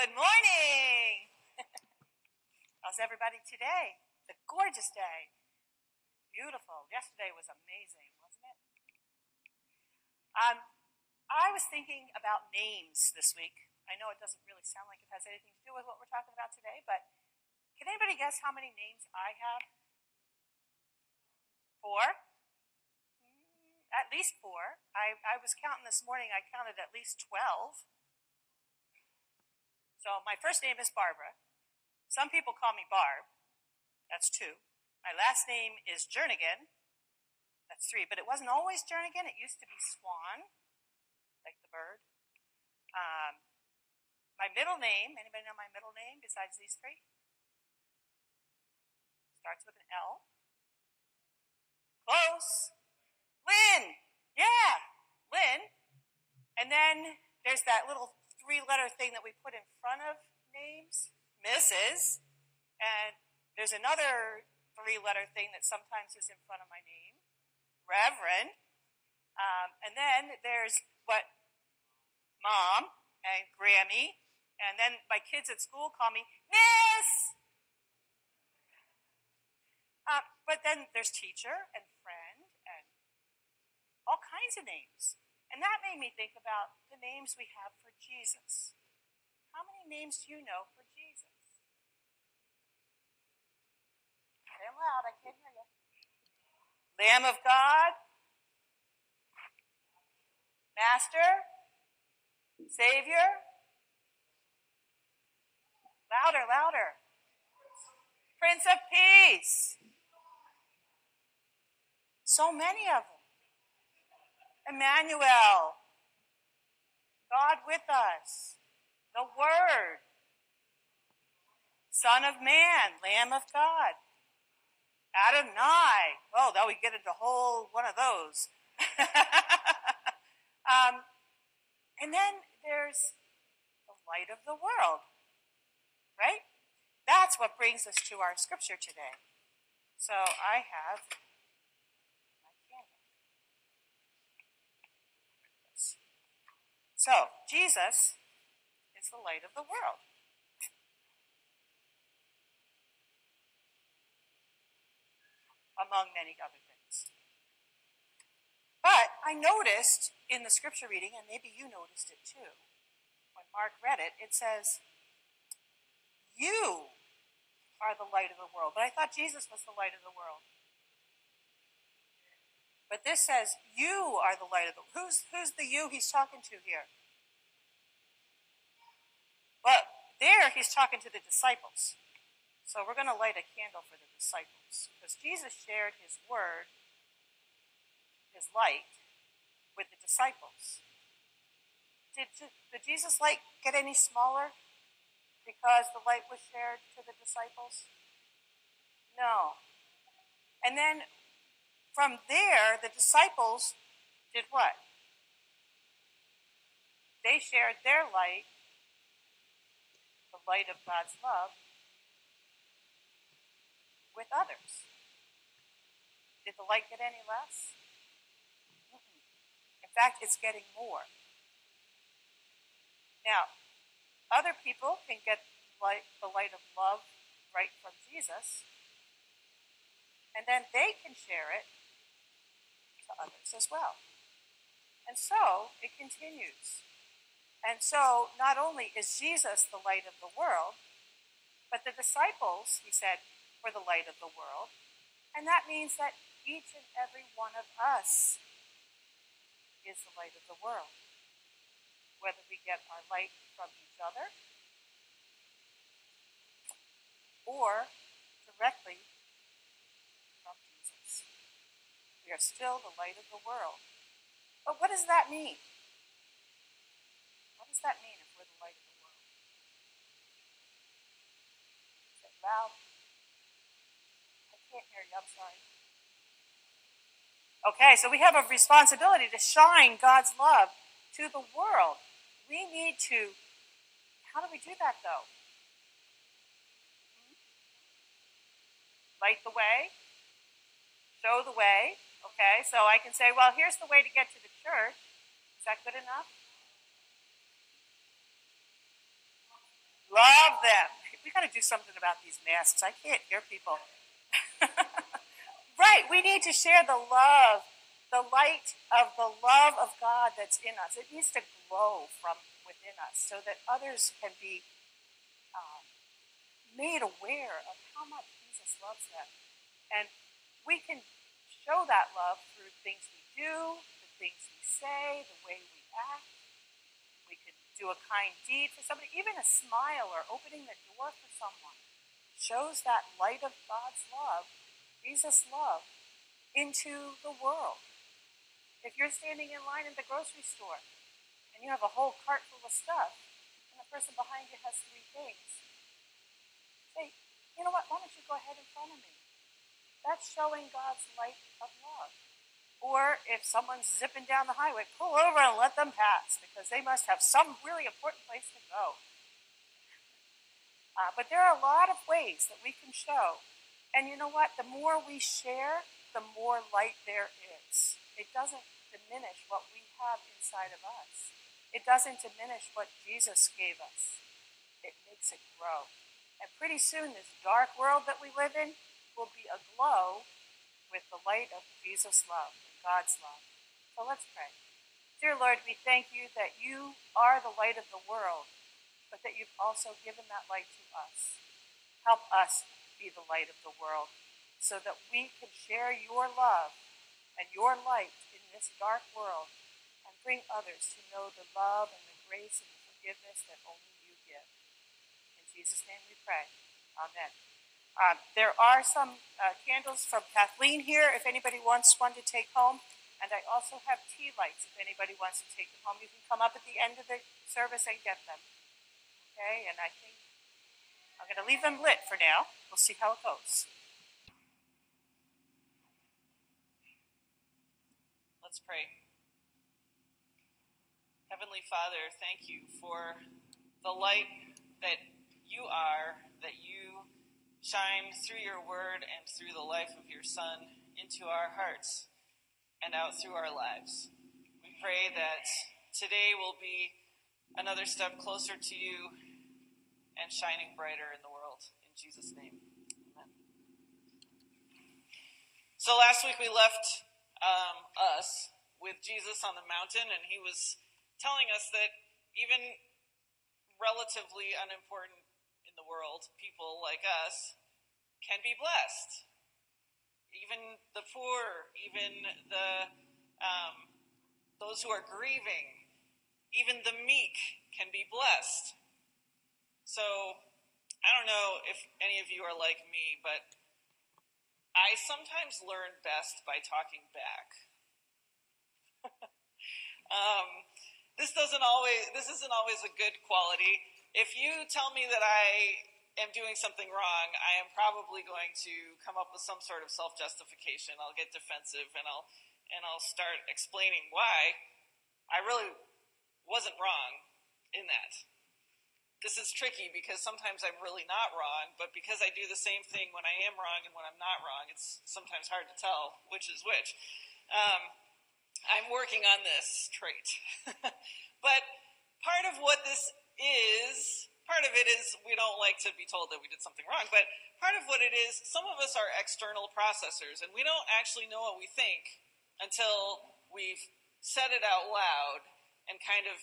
Good morning. How's everybody today? A gorgeous day. Beautiful. Yesterday was amazing, wasn't it? Um, I was thinking about names this week. I know it doesn't really sound like it has anything to do with what we're talking about today, but can anybody guess how many names I have? Four? Mm, at least four. I, I was counting this morning, I counted at least 12. So my first name is Barbara. Some people call me Barb. That's two. My last name is Jernigan. That's three. But it wasn't always Jernigan. It used to be Swan, like the bird. Um, my middle name, anybody know my middle name besides these three? Starts with an L. Close. Lynn. Yeah, Lynn. And then there's that little three letter thing that we put in front of names, Mrs. And there's another three letter thing that sometimes is in front of my name, Reverend. Um, and then there's what mom and Grammy. And then my kids at school call me Miss. Uh, but then there's teacher and friend and all kinds of names. And that made me think about the names we have for Jesus. How many names do you know for Jesus? Say loud, I can't hear you. Lamb of God, Master, Savior. Louder, louder. Prince of Peace. So many of them. Emmanuel, God with us, the Word, Son of Man, Lamb of God, Adonai. Oh, now we get into whole one of those. um, and then there's the light of the world, right? That's what brings us to our scripture today. So I have So, Jesus is the light of the world. Among many other things. But I noticed in the scripture reading, and maybe you noticed it too, when Mark read it, it says, You are the light of the world. But I thought Jesus was the light of the world. But this says, You are the light of the who's who's the you he's talking to here? Well, there he's talking to the disciples. So we're going to light a candle for the disciples. Because Jesus shared his word, his light, with the disciples. Did, did Jesus' light get any smaller because the light was shared to the disciples? No. And then from there, the disciples did what? They shared their light, the light of God's love, with others. Did the light get any less? In fact, it's getting more. Now, other people can get light, the light of love right from Jesus, and then they can share it to others as well. And so it continues. And so not only is Jesus the light of the world, but the disciples, he said, were the light of the world. And that means that each and every one of us is the light of the world. Whether we get our light from each other or directly Are still the light of the world. But what does that mean? What does that mean if we're the light of the world? Is it loud? I can't hear you, I'm sorry. Okay, so we have a responsibility to shine God's love to the world. We need to, how do we do that though? Hmm? Light the way, show the way, Okay, so I can say, well, here's the way to get to the church. Is that good enough? Love them. We got to do something about these masks. I can't hear people. right, we need to share the love, the light of the love of God that's in us. It needs to glow from within us so that others can be um, made aware of how much Jesus loves them. And we can show that love through things we do, the things we say, the way we act. We could do a kind deed for somebody, even a smile or opening the door for someone shows that light of God's love, Jesus' love, into the world. If you're standing in line at the grocery store and you have a whole cart full of stuff, and the person behind you has three things, say, you know what, why don't you go ahead in front of me? That's showing God's light of love. Or if someone's zipping down the highway, pull over and let them pass because they must have some really important place to go. Uh, but there are a lot of ways that we can show. And you know what? The more we share, the more light there is. It doesn't diminish what we have inside of us. It doesn't diminish what Jesus gave us. It makes it grow. And pretty soon, this dark world that we live in will be aglow with the light of Jesus' love and God's love. So let's pray. Dear Lord, we thank you that you are the light of the world, but that you've also given that light to us. Help us be the light of the world so that we can share your love and your light in this dark world and bring others to know the love and the grace and the forgiveness that only you give. In Jesus' name we pray. Amen. Um, there are some uh, candles from Kathleen here if anybody wants one to take home. And I also have tea lights if anybody wants to take them home. You can come up at the end of the service and get them. Okay, and I think I'm going to leave them lit for now. We'll see how it goes. Let's pray. Heavenly Father, thank you for the light that you are, that you shine through your word and through the life of your Son into our hearts and out through our lives. We pray that today will be another step closer to you and shining brighter in the world. In Jesus' name, amen. So last week we left um, us with Jesus on the mountain, and he was telling us that even relatively unimportant the world, people like us, can be blessed. Even the poor, even the um, those who are grieving, even the meek can be blessed. So I don't know if any of you are like me, but I sometimes learn best by talking back. um, this doesn't always. This isn't always a good quality if you tell me that I am doing something wrong, I am probably going to come up with some sort of self justification. I'll get defensive and I'll and I'll start explaining why I really wasn't wrong in that. This is tricky because sometimes I'm really not wrong, but because I do the same thing when I am wrong and when I'm not wrong, it's sometimes hard to tell which is which. Um, I'm working on this trait. but part of what this is part of it is we don't like to be told that we did something wrong, but part of what it is, some of us are external processors, and we don't actually know what we think until we've said it out loud and kind of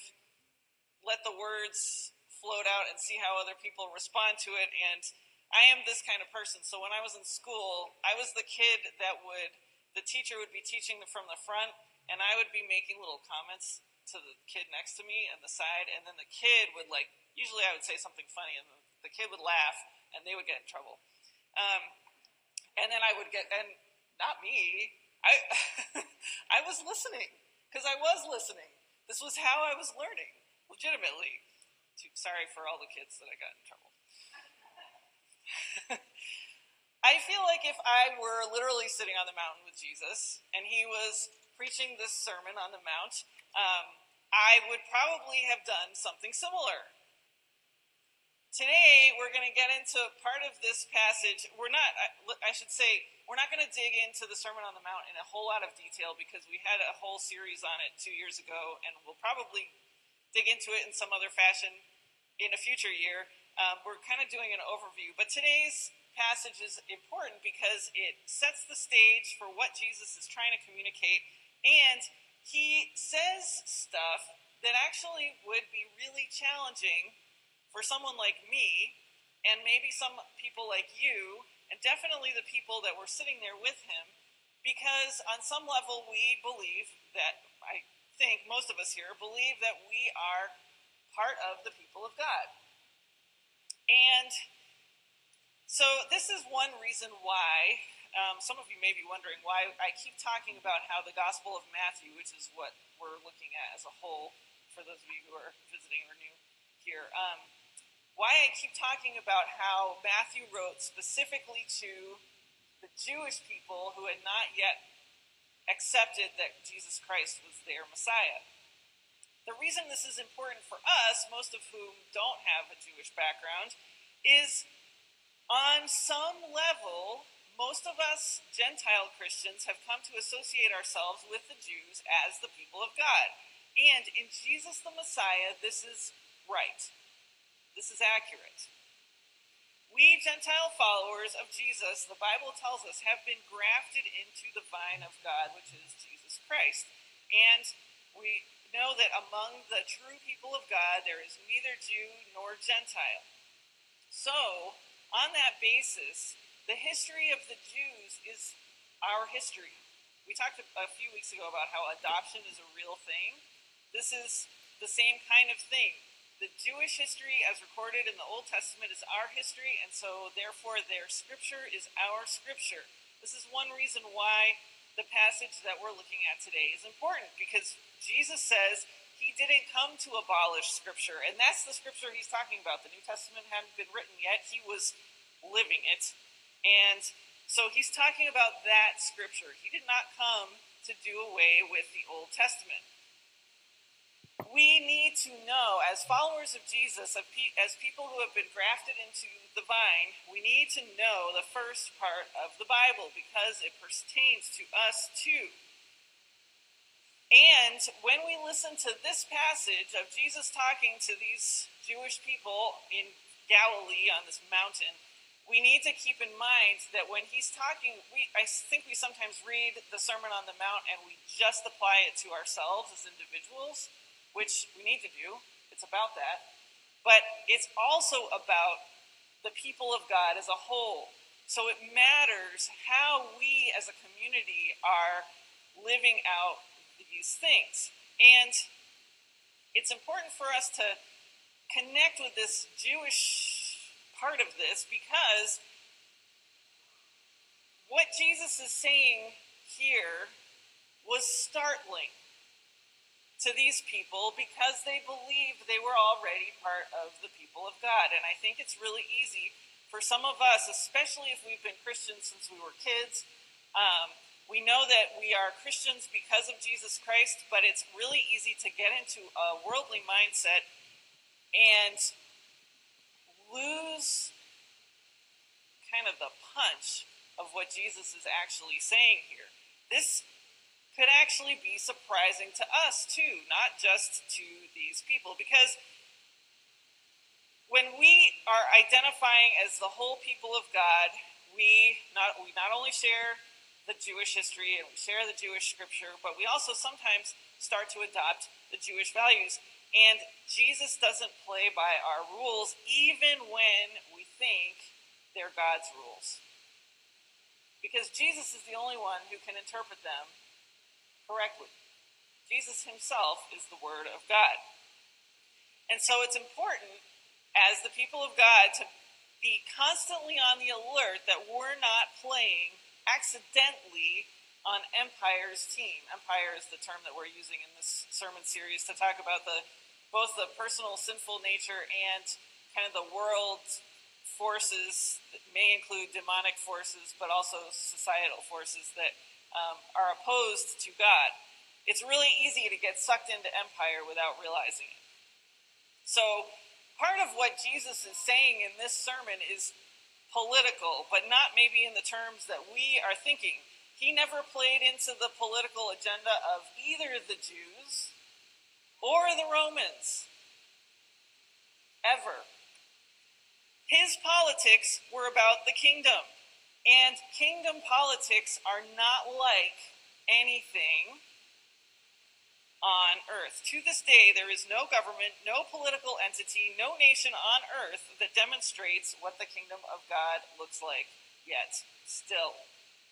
let the words float out and see how other people respond to it. And I am this kind of person. So when I was in school, I was the kid that would, the teacher would be teaching from the front, and I would be making little comments to the kid next to me and the side, and then the kid would like. Usually, I would say something funny, and the kid would laugh, and they would get in trouble. Um, and then I would get, and not me. I I was listening because I was listening. This was how I was learning, legitimately. Sorry for all the kids that I got in trouble. I feel like if I were literally sitting on the mountain with Jesus and he was preaching this sermon on the Mount, um, I would probably have done something similar. Today, we're going to get into part of this passage. We're not, I should say, we're not going to dig into the Sermon on the Mount in a whole lot of detail because we had a whole series on it two years ago, and we'll probably dig into it in some other fashion in a future year. Um, we're kind of doing an overview, but today's passage is important because it sets the stage for what Jesus is trying to communicate, and he says stuff that actually would be really challenging for someone like me, and maybe some people like you, and definitely the people that were sitting there with him, because on some level we believe that, I think most of us here believe that we are part of the people of God. And so, this is one reason why um, some of you may be wondering why I keep talking about how the Gospel of Matthew, which is what we're looking at as a whole, for those of you who are visiting or new here, um, why I keep talking about how Matthew wrote specifically to the Jewish people who had not yet accepted that Jesus Christ was their Messiah. The reason this is important for us, most of whom don't have a Jewish background, is on some level, most of us Gentile Christians have come to associate ourselves with the Jews as the people of God. And in Jesus the Messiah, this is right. This is accurate. We Gentile followers of Jesus, the Bible tells us, have been grafted into the vine of God, which is Jesus Christ. And we know that among the true people of God, there is neither Jew nor Gentile. So, on that basis, the history of the Jews is our history. We talked a few weeks ago about how adoption is a real thing. This is the same kind of thing. The Jewish history, as recorded in the Old Testament, is our history, and so therefore their scripture is our scripture. This is one reason why the passage that we're looking at today is important, because Jesus says he didn't come to abolish Scripture. And that's the Scripture he's talking about. The New Testament hadn't been written yet, he was living it. And so he's talking about that Scripture. He did not come to do away with the Old Testament. We need to know, as followers of Jesus, as people who have been grafted into the vine, we need to know the first part of the Bible because it pertains to us too. And when we listen to this passage of Jesus talking to these Jewish people in Galilee on this mountain, we need to keep in mind that when he's talking, we, I think we sometimes read the Sermon on the Mount and we just apply it to ourselves as individuals, which we need to do. It's about that. But it's also about the people of God as a whole. So it matters how we as a community are living out these things. And it's important for us to connect with this Jewish part of this because what Jesus is saying here was startling to these people because they believed they were already part of the people of God. And I think it's really easy for some of us, especially if we've been Christians since we were kids, um, we know that we are Christians because of Jesus Christ, but it's really easy to get into a worldly mindset and lose kind of the punch of what Jesus is actually saying here. This could actually be surprising to us too, not just to these people, because when we are identifying as the whole people of God, we not we not only share the Jewish history and we share the Jewish scripture, but we also sometimes start to adopt the Jewish values. And Jesus doesn't play by our rules, even when we think they're God's rules. Because Jesus is the only one who can interpret them correctly. Jesus himself is the Word of God. And so it's important as the people of God to be constantly on the alert that we're not playing accidentally on Empire's team. Empire is the term that we're using in this sermon series to talk about the both the personal sinful nature and kind of the world forces that may include demonic forces, but also societal forces that um, are opposed to God. It's really easy to get sucked into empire without realizing it. So, part of what Jesus is saying in this sermon is political, but not maybe in the terms that we are thinking. He never played into the political agenda of either the Jews or the Romans. ever. His politics were about the kingdom. And kingdom politics are not like anything on earth. To this day, there is no government, no political entity, no nation on earth that demonstrates what the kingdom of God looks like yet. Still.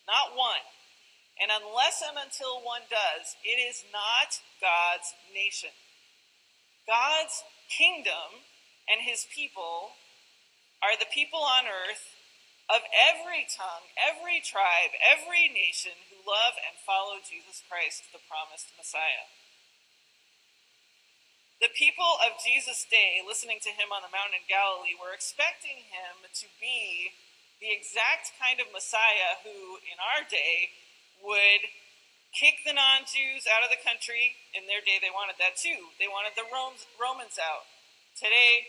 Not one. And unless and until one does, it is not God's nation. God's kingdom and his people are the people on earth of every tongue, every tribe, every nation who love and follow Jesus Christ, the promised Messiah. The people of Jesus' day, listening to him on the mountain in Galilee, were expecting him to be the exact kind of Messiah who, in our day, would kick the non Jews out of the country. In their day, they wanted that too. They wanted the Romans out. Today,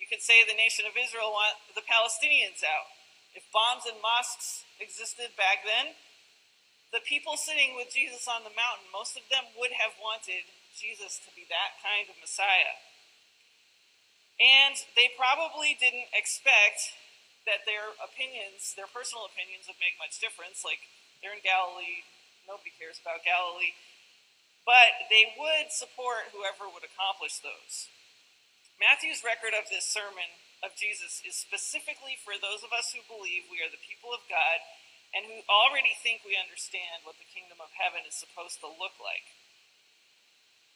you could say the nation of Israel want the Palestinians out. If bombs and mosques existed back then, the people sitting with Jesus on the mountain, most of them would have wanted Jesus to be that kind of Messiah. And they probably didn't expect that their opinions, their personal opinions, would make much difference. Like, they're in Galilee, nobody cares about Galilee. But they would support whoever would accomplish those. Matthew's record of this sermon of Jesus is specifically for those of us who believe we are the people of God and who already think we understand what the kingdom of heaven is supposed to look like.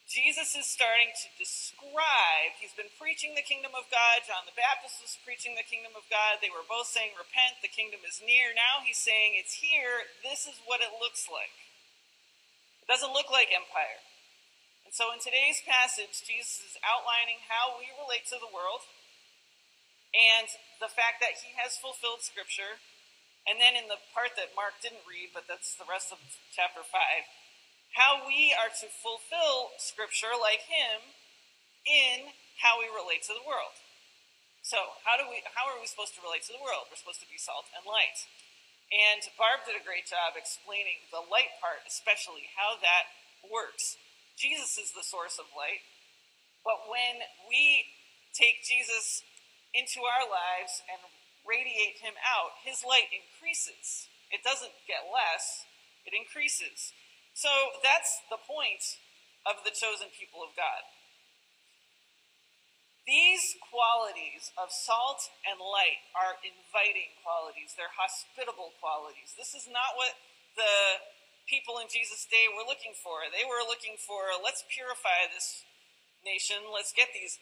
Jesus is starting to describe, he's been preaching the kingdom of God. John the Baptist was preaching the kingdom of God. They were both saying, Repent, the kingdom is near. Now he's saying, It's here. This is what it looks like. It doesn't look like empire. And so in today's passage, Jesus is outlining how we relate to the world and the fact that he has fulfilled Scripture. And then in the part that Mark didn't read, but that's the rest of chapter 5, how we are to fulfill Scripture like him in how we relate to the world. So, how do we how are we supposed to relate to the world? We're supposed to be salt and light. And Barb did a great job explaining the light part, especially how that works. Jesus is the source of light. But when we take Jesus into our lives and radiate him out, his light increases. It doesn't get less, it increases. So that's the point of the chosen people of God. These qualities of salt and light are inviting qualities. They're hospitable qualities. This is not what the people in Jesus' day were looking for. They were looking for let's purify this nation, let's get these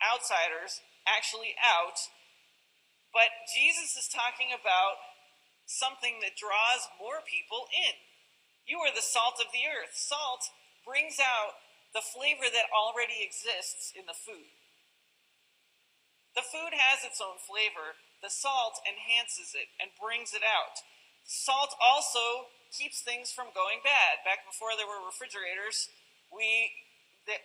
outsiders actually out. But Jesus is talking about something that draws more people in. You are the salt of the earth. Salt brings out the flavor that already exists in the food. The food has its own flavor. The salt enhances it and brings it out. Salt also keeps things from going bad. Back before there were refrigerators, we,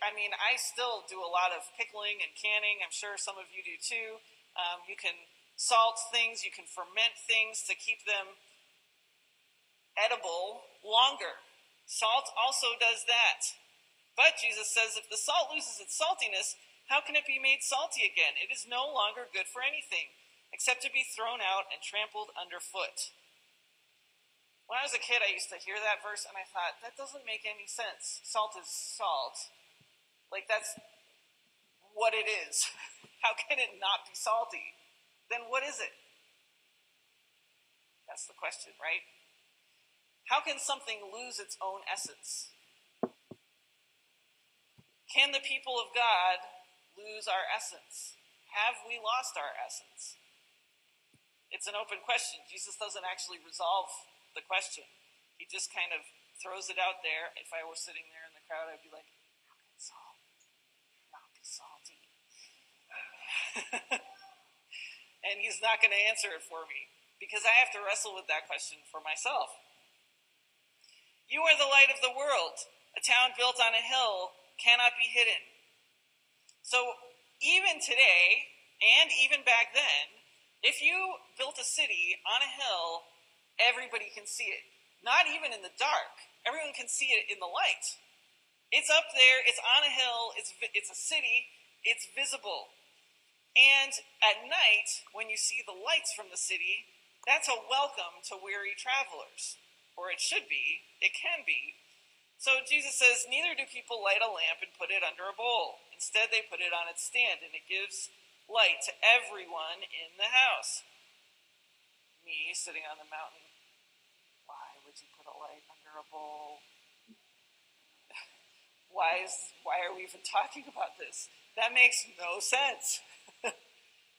I mean, I still do a lot of pickling and canning. I'm sure some of you do too. Um, you can salt things, you can ferment things to keep them edible longer. Salt also does that. But Jesus says if the salt loses its saltiness, how can it be made salty again? It is no longer good for anything except to be thrown out and trampled underfoot. When I was a kid, I used to hear that verse and I thought, that doesn't make any sense. Salt is salt. Like, that's what it is. How can it not be salty? Then what is it? That's the question, right? How can something lose its own essence? Can the people of God lose our essence? Have we lost our essence? It's an open question. Jesus doesn't actually resolve the question. He just kind of throws it out there. If I were sitting there in the crowd, I'd be like, how can salt not be salty? and he's not going to answer it for me because I have to wrestle with that question for myself. You are the light of the world. A town built on a hill cannot be hidden. So, even today, and even back then, if you built a city on a hill everybody can see it. Not even in the dark. Everyone can see it in the light. It's up there, it's on a hill, it's, it's a city, it's visible. And at night, when you see the lights from the city, that's a welcome to weary travelers. Or it should be, it can be. So Jesus says, Neither do people light a lamp and put it under a bowl. Instead, they put it on its stand, and it gives light to everyone in the house. Me sitting on the mountain. Why would you put a light under a bowl? why is why are we even talking about this? That makes no sense.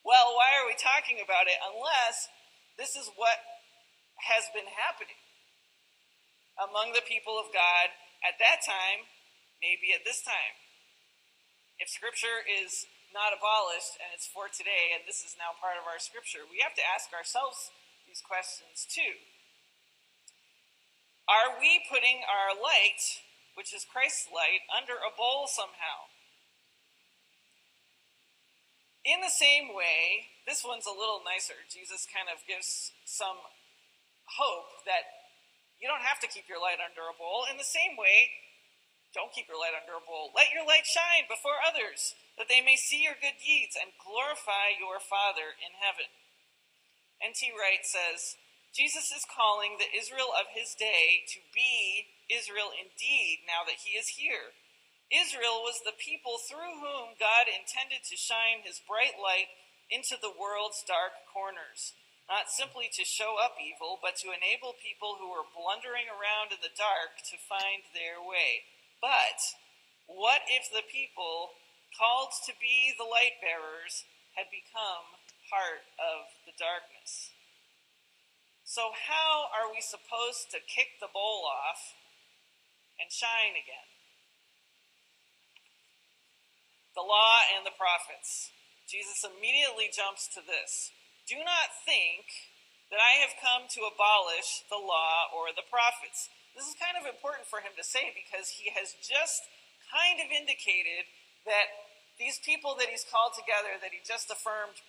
well, why are we talking about it unless this is what has been happening among the people of God at that time, maybe at this time? If scripture is not abolished and it's for today and this is now part of our scripture, we have to ask ourselves these questions too. Are we putting our light, which is Christ's light, under a bowl somehow? In the same way, this one's a little nicer. Jesus kind of gives some hope that you don't have to keep your light under a bowl. In the same way, don't keep your light under a bowl. Let your light shine before others, that they may see your good deeds and glorify your Father in heaven. N.T. Wright says, Jesus is calling the Israel of his day to be Israel indeed now that he is here. Israel was the people through whom God intended to shine his bright light into the world's dark corners, not simply to show up evil, but to enable people who were blundering around in the dark to find their way. But what if the people called to be the light bearers had become part of the darkness? So, how are we supposed to kick the bowl off and shine again? the law and the prophets. Jesus immediately jumps to this Do not think that I have come to abolish the law or the prophets. This is kind of important for him to say because he has just kind of indicated that these people that he's called together, that he just affirmed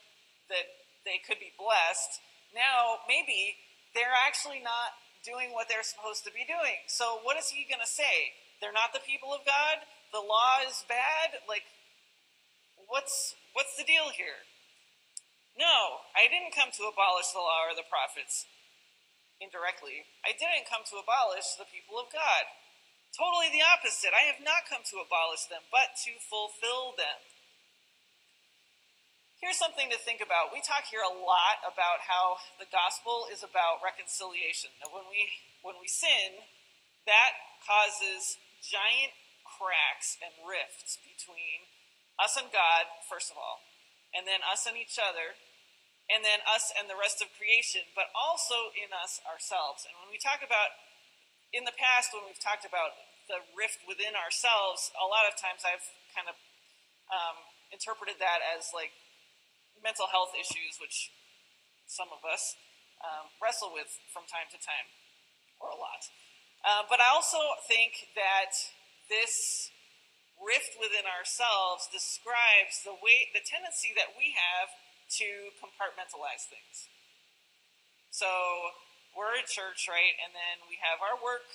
that they could be blessed, now maybe they're actually not doing what they're supposed to be doing. So what is he going to say? They're not the people of God? The law is bad? Like, what's what's the deal here? No, I didn't come to abolish the law or the prophets indirectly. I didn't come to abolish the people of God. Totally the opposite. I have not come to abolish them, but to fulfill them. Here's something to think about. We talk here a lot about how the gospel is about reconciliation. That when we when we sin, that causes giant cracks and rifts between us and God, first of all, and then us and each other, and then us and the rest of creation, but also in us ourselves. And when we talk about, in the past, when we've talked about the rift within ourselves, a lot of times I've kind of um, interpreted that as like mental health issues, which some of us um, wrestle with from time to time, or a lot. Uh, but I also think that this rift within ourselves describes the way the tendency that we have to compartmentalize things. So we're at church, right? And then we have our work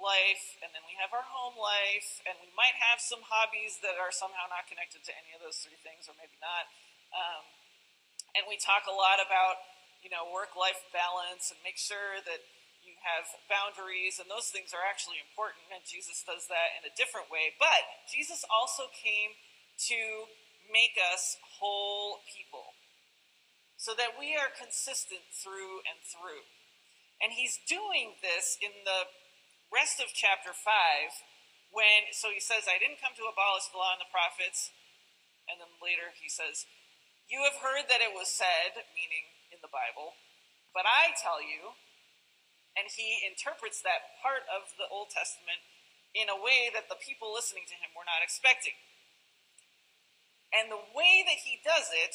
life, and then we have our home life, and we might have some hobbies that are somehow not connected to any of those three things, or maybe not. Um, and we talk a lot about, you know, work-life balance and make sure that have boundaries, and those things are actually important, and Jesus does that in a different way. But Jesus also came to make us whole people so that we are consistent through and through. And he's doing this in the rest of chapter 5 when, so he says, I didn't come to abolish the law and the prophets. And then later he says, You have heard that it was said, meaning in the Bible, but I tell you, and he interprets that part of the Old Testament in a way that the people listening to him were not expecting. And the way that he does it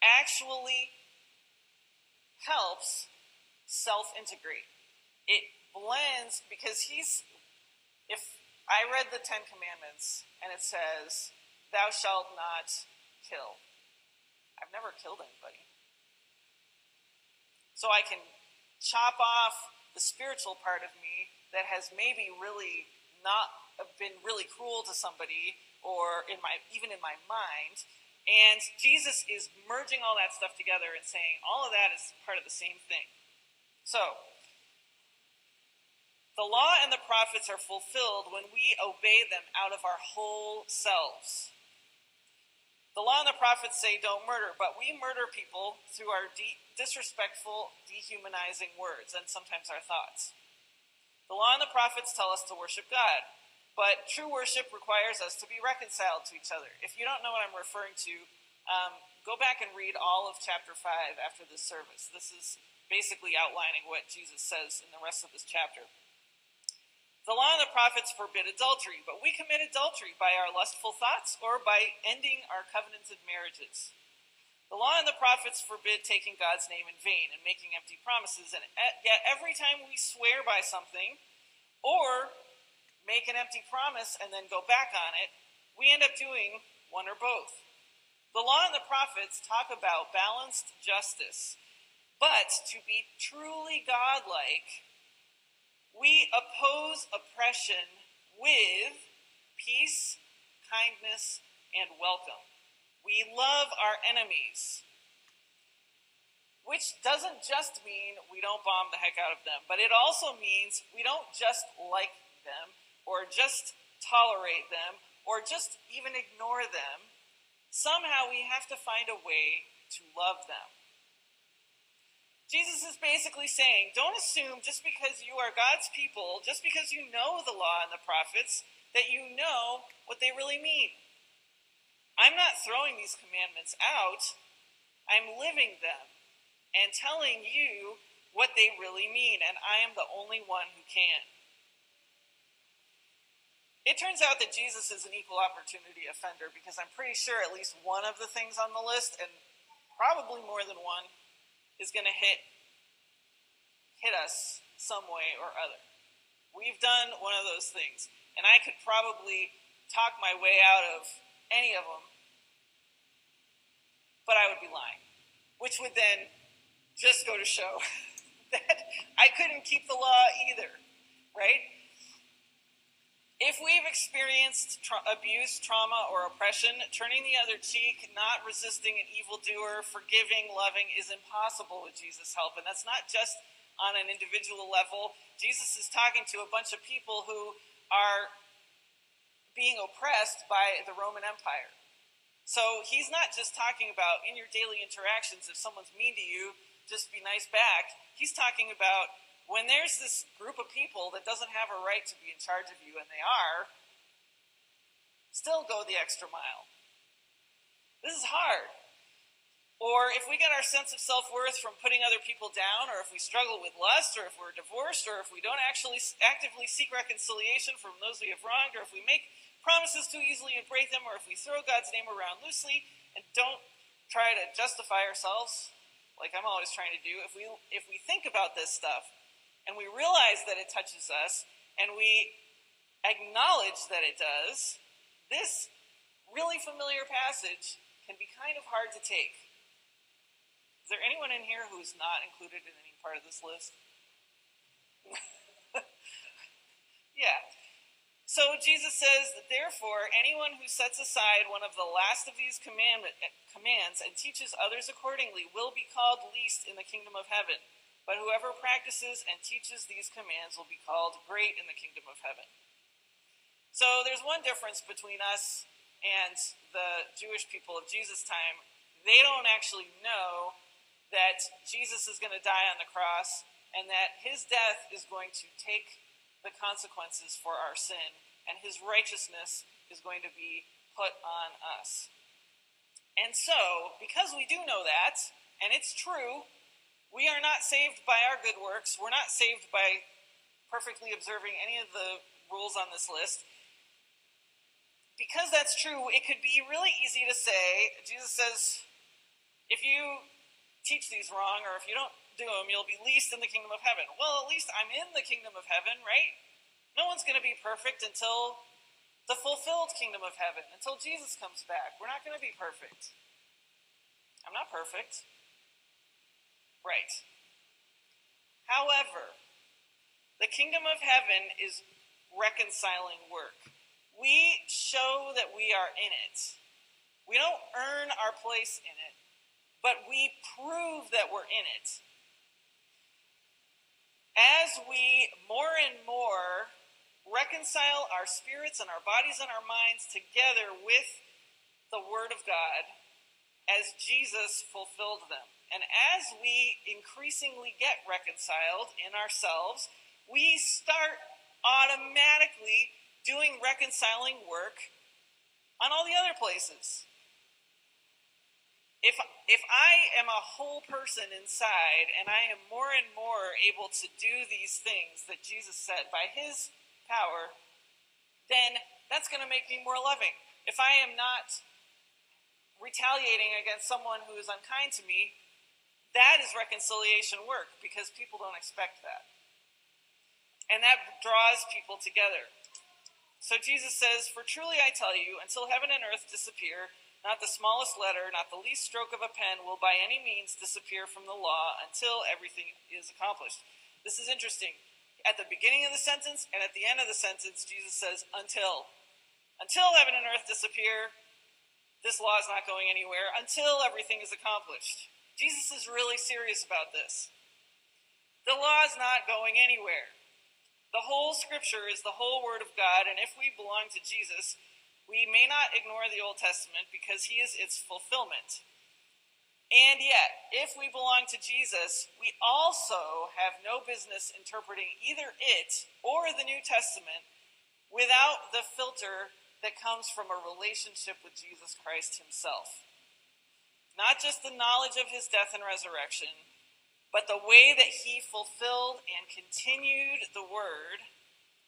actually helps self integrate. It blends because he's, if I read the Ten Commandments and it says, Thou shalt not kill. I've never killed anybody. So I can chop off the spiritual part of me that has maybe really not been really cruel to somebody or in my even in my mind And Jesus is merging all that stuff together and saying all of that is part of the same thing. So, the law and the prophets are fulfilled when we obey them out of our whole selves. The law and the prophets say don't murder, but we murder people through our de- disrespectful, dehumanizing words and sometimes our thoughts. The law and the prophets tell us to worship God, but true worship requires us to be reconciled to each other. If you don't know what I'm referring to, um, go back and read all of chapter 5 after this service. This is basically outlining what Jesus says in the rest of this chapter. The law and the prophets forbid adultery, but we commit adultery by our lustful thoughts or by ending our covenanted marriages. The law and the prophets forbid taking God's name in vain and making empty promises, and yet every time we swear by something or make an empty promise and then go back on it, we end up doing one or both. The law and the prophets talk about balanced justice, but to be truly godlike, we oppose oppression with peace, kindness, and welcome. We love our enemies, which doesn't just mean we don't bomb the heck out of them, but it also means we don't just like them or just tolerate them or just even ignore them. Somehow we have to find a way to love them. Jesus is basically saying, don't assume just because you are God's people, just because you know the law and the prophets, that you know what they really mean. I'm not throwing these commandments out, I'm living them and telling you what they really mean, and I am the only one who can. It turns out that Jesus is an equal opportunity offender because I'm pretty sure at least one of the things on the list, and probably more than one, is going to hit hit us some way or other. We've done one of those things, and I could probably talk my way out of any of them, but I would be lying, which would then just go to show that I couldn't keep the law either, right? If we've experienced tra- abuse, trauma, or oppression, turning the other cheek, not resisting an evildoer, forgiving, loving is impossible with Jesus' help. And that's not just on an individual level. Jesus is talking to a bunch of people who are being oppressed by the Roman Empire. So he's not just talking about in your daily interactions, if someone's mean to you, just be nice back. He's talking about when there's this group of people that doesn't have a right to be in charge of you, and they are, still go the extra mile. This is hard. Or if we get our sense of self worth from putting other people down, or if we struggle with lust, or if we're divorced, or if we don't actually actively seek reconciliation from those we have wronged, or if we make promises too easily and break them, or if we throw God's name around loosely and don't try to justify ourselves, like I'm always trying to do, if we, if we think about this stuff, and we realize that it touches us and we acknowledge that it does, this really familiar passage can be kind of hard to take. Is there anyone in here who's not included in any part of this list? yeah. So Jesus says, therefore, anyone who sets aside one of the last of these commandment, eh, commands and teaches others accordingly will be called least in the kingdom of heaven. But whoever practices and teaches these commands will be called great in the kingdom of heaven. So there's one difference between us and the Jewish people of Jesus' time. They don't actually know that Jesus is going to die on the cross and that his death is going to take the consequences for our sin and his righteousness is going to be put on us. And so, because we do know that, and it's true, we are not saved by our good works. We're not saved by perfectly observing any of the rules on this list. Because that's true, it could be really easy to say, Jesus says, if you teach these wrong or if you don't do them, you'll be least in the kingdom of heaven. Well, at least I'm in the kingdom of heaven, right? No one's going to be perfect until the fulfilled kingdom of heaven, until Jesus comes back. We're not going to be perfect. I'm not perfect. Right. However, the kingdom of heaven is reconciling work. We show that we are in it We don't earn our place in it, but we prove that we're in it. As we more and more reconcile our spirits and our bodies and our minds together with the Word of God, as Jesus fulfilled them. And as we increasingly get reconciled in ourselves, we start automatically doing reconciling work on all the other places. If, if I am a whole person inside and I am more and more able to do these things that Jesus said by his power, then that's going to make me more loving. If I am not retaliating against someone who is unkind to me, that is reconciliation work because people don't expect that. And that draws people together. So Jesus says, For truly I tell you, until heaven and earth disappear, not the smallest letter, not the least stroke of a pen will by any means disappear from the law until everything is accomplished. This is interesting. At the beginning of the sentence and at the end of the sentence, Jesus says, Until. Until heaven and earth disappear, this law is not going anywhere until everything is accomplished. Jesus is really serious about this. The law is not going anywhere. The whole scripture is the whole word of God, and if we belong to Jesus, we may not ignore the Old Testament because he is its fulfillment. And yet, if we belong to Jesus, we also have no business interpreting either it or the New Testament without the filter that comes from a relationship with Jesus Christ himself. Not just the knowledge of his death and resurrection, but the way that he fulfilled and continued the word,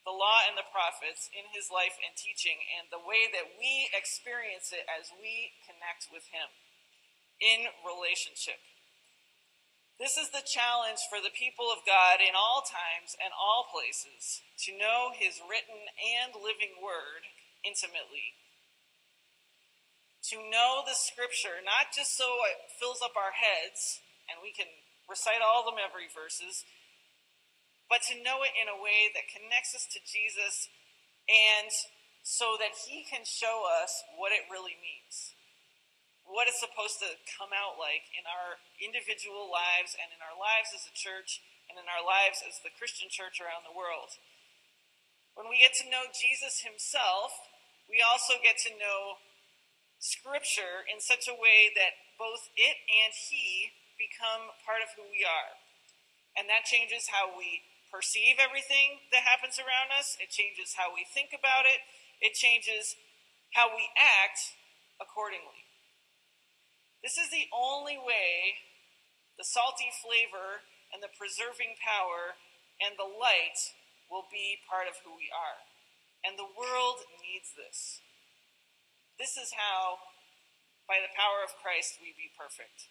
the law and the prophets in his life and teaching, and the way that we experience it as we connect with him in relationship. This is the challenge for the people of God in all times and all places to know his written and living word intimately. To know the scripture, not just so it fills up our heads and we can recite all the memory verses, but to know it in a way that connects us to Jesus and so that he can show us what it really means. What it's supposed to come out like in our individual lives and in our lives as a church and in our lives as the Christian church around the world. When we get to know Jesus himself, we also get to know Scripture in such a way that both it and he become part of who we are. And that changes how we perceive everything that happens around us, it changes how we think about it, it changes how we act accordingly. This is the only way the salty flavor and the preserving power and the light will be part of who we are. And the world needs this. This is how, by the power of Christ, we be perfect.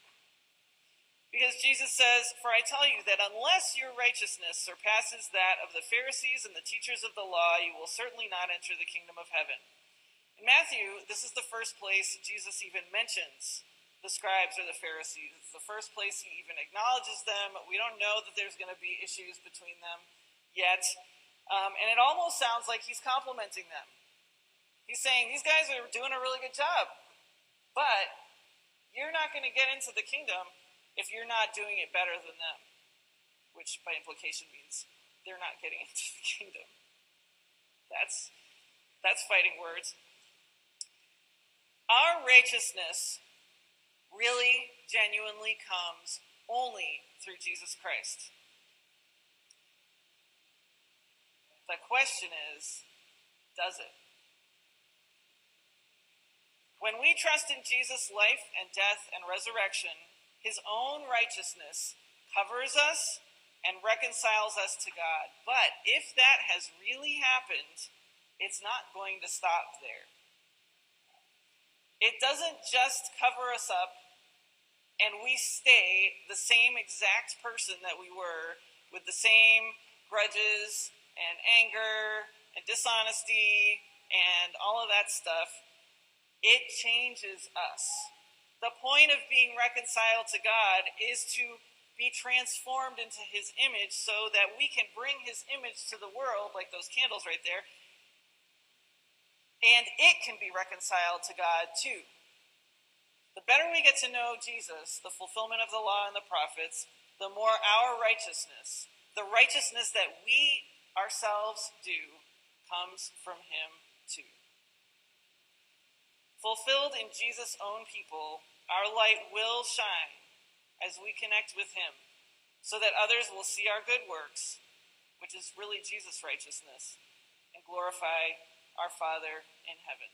Because Jesus says, For I tell you that unless your righteousness surpasses that of the Pharisees and the teachers of the law, you will certainly not enter the kingdom of heaven. In Matthew, this is the first place Jesus even mentions the scribes or the Pharisees. It's the first place he even acknowledges them. We don't know that there's going to be issues between them yet. Um, and it almost sounds like he's complimenting them. He's saying, These guys are doing a really good job, but you're not going to get into the kingdom if you're not doing it better than them, which by implication means they're not getting into the kingdom. That's that's fighting words. Our righteousness really genuinely comes only through Jesus Christ. The question is, does it? When we trust in Jesus' life and death and resurrection, his own righteousness covers us and reconciles us to God. But if that has really happened, it's not going to stop there. It doesn't just cover us up and we stay the same exact person that we were with the same grudges and anger and dishonesty and all of that stuff. It changes us. The point of being reconciled to God is to be transformed into his image so that we can bring his image to the world, like those candles right there, and it can be reconciled to God too. The better we get to know Jesus, the fulfillment of the law and the prophets, the more our righteousness, the righteousness that we ourselves do, comes from him too. Fulfilled in Jesus' own people, our light will shine as we connect with him, so that others will see our good works, which is really Jesus' righteousness, and glorify our Father in heaven.